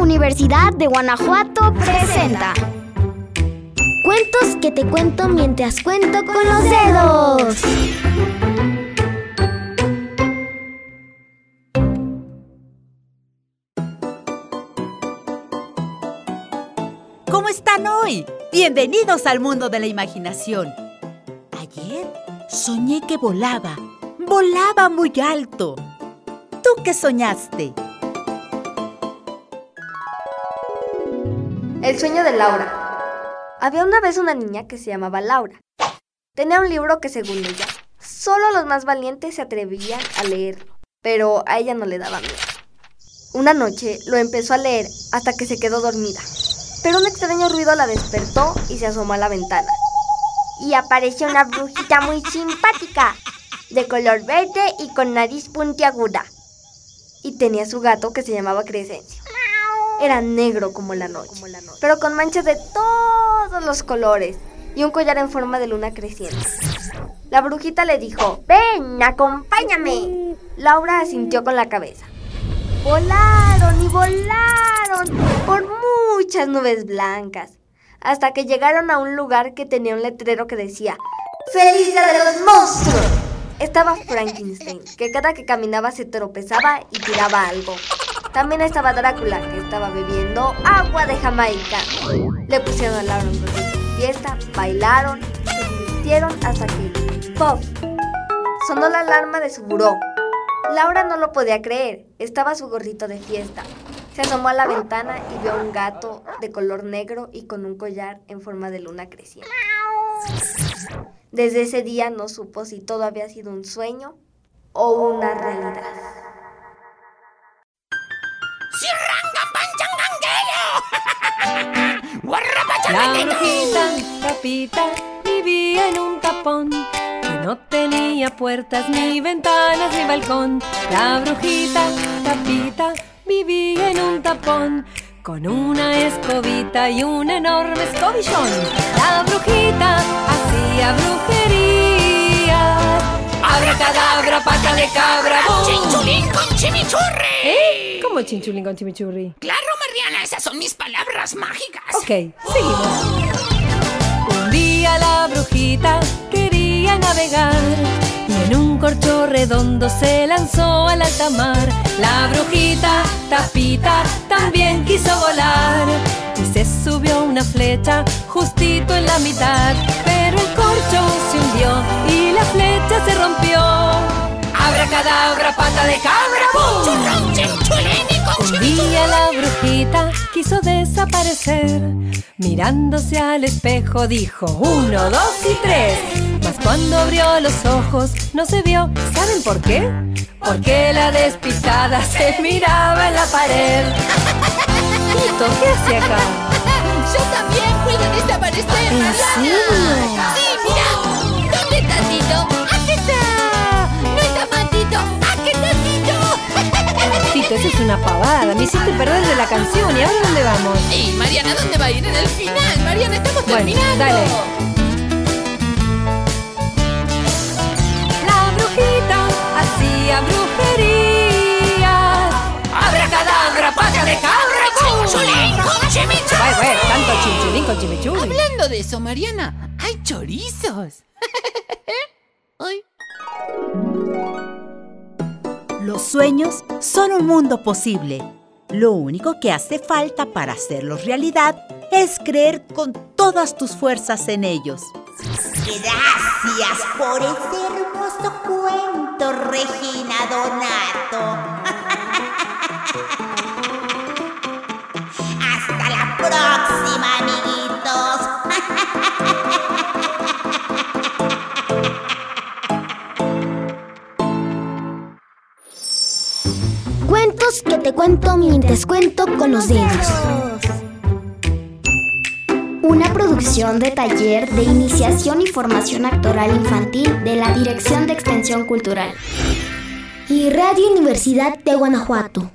Universidad de Guanajuato presenta Cuentos que te cuento mientras cuento con los dedos. ¿Cómo están hoy? Bienvenidos al mundo de la imaginación. Ayer soñé que volaba. Volaba muy alto. ¿Tú qué soñaste? El sueño de Laura. Había una vez una niña que se llamaba Laura. Tenía un libro que según ella, solo los más valientes se atrevían a leerlo, pero a ella no le daba miedo. Una noche lo empezó a leer hasta que se quedó dormida, pero un extraño ruido la despertó y se asomó a la ventana. Y apareció una brujita muy simpática, de color verde y con nariz puntiaguda. Y tenía su gato que se llamaba Crescencio. Era negro como la noche, pero con manchas de todos los colores y un collar en forma de luna creciente. La brujita le dijo, ven, acompáñame. Laura asintió con la cabeza. Volaron y volaron por muchas nubes blancas, hasta que llegaron a un lugar que tenía un letrero que decía, ¡Feliz Día de los Monstruos! Estaba Frankenstein, que cada que caminaba se tropezaba y tiraba algo. También estaba Drácula, que estaba bebiendo agua de Jamaica. Le pusieron a un gorrito de fiesta, bailaron, se divirtieron hasta que ¡Pop! Sonó la alarma de su buró. Laura no lo podía creer, estaba su gorrito de fiesta. Se asomó a la ventana y vio un gato de color negro y con un collar en forma de luna creciente. Desde ese día no supo si todo había sido un sueño o una realidad. La brujita tapita vivía en un tapón que no tenía puertas ni ventanas ni balcón. La brujita tapita vivía en un tapón con una escobita y un enorme escobillón. La brujita hacía brujería. Abra cadabra, pata de cabra. ¡bum! ¡Chinchulín con chimichurri! ¿Eh? ¿Cómo chinchulín con chimichurri? Claro, Mariana, esas son mis palabras mágicas. Ok, seguimos. Un día la brujita quería navegar y en un corcho redondo se lanzó al alta mar. La brujita tapita también quiso volar y se subió una flecha justito en la mitad. Pero el corcho se hundió y la flecha se rompió. Abra cadabra, pata de cabra, ¡pum! Desaparecer. Mirándose al espejo dijo uno, dos y tres. Mas cuando abrió los ojos no se vio. ¿Saben por qué? Porque la despistada se miraba en la pared. Tito, ¿qué hace acá? Yo también puedo desaparecer, ¿En serio? Eso es una pavada. Me hiciste perder de la canción. ¿Y ahora dónde vamos? Ey, Mariana, ¿dónde va a ir en el final? Mariana, estamos Bueno, terminando. dale. La brujita hacía brujerías. ¡Abra cadabra, pata de cabra! ¡Chinchulín con chimichurri! Bueno, bueno, tanto chinchulín con chimichurri. Hablando de eso, Mariana, hay chorizos. Ay. Los sueños son un mundo posible. Lo único que hace falta para hacerlos realidad es creer con todas tus fuerzas en ellos. Gracias por ese hermoso cuento, Regina Donato. Que te cuento mientras cuento con los dedos. Una producción de taller de iniciación y formación actoral infantil de la Dirección de Extensión Cultural. Y Radio Universidad de Guanajuato.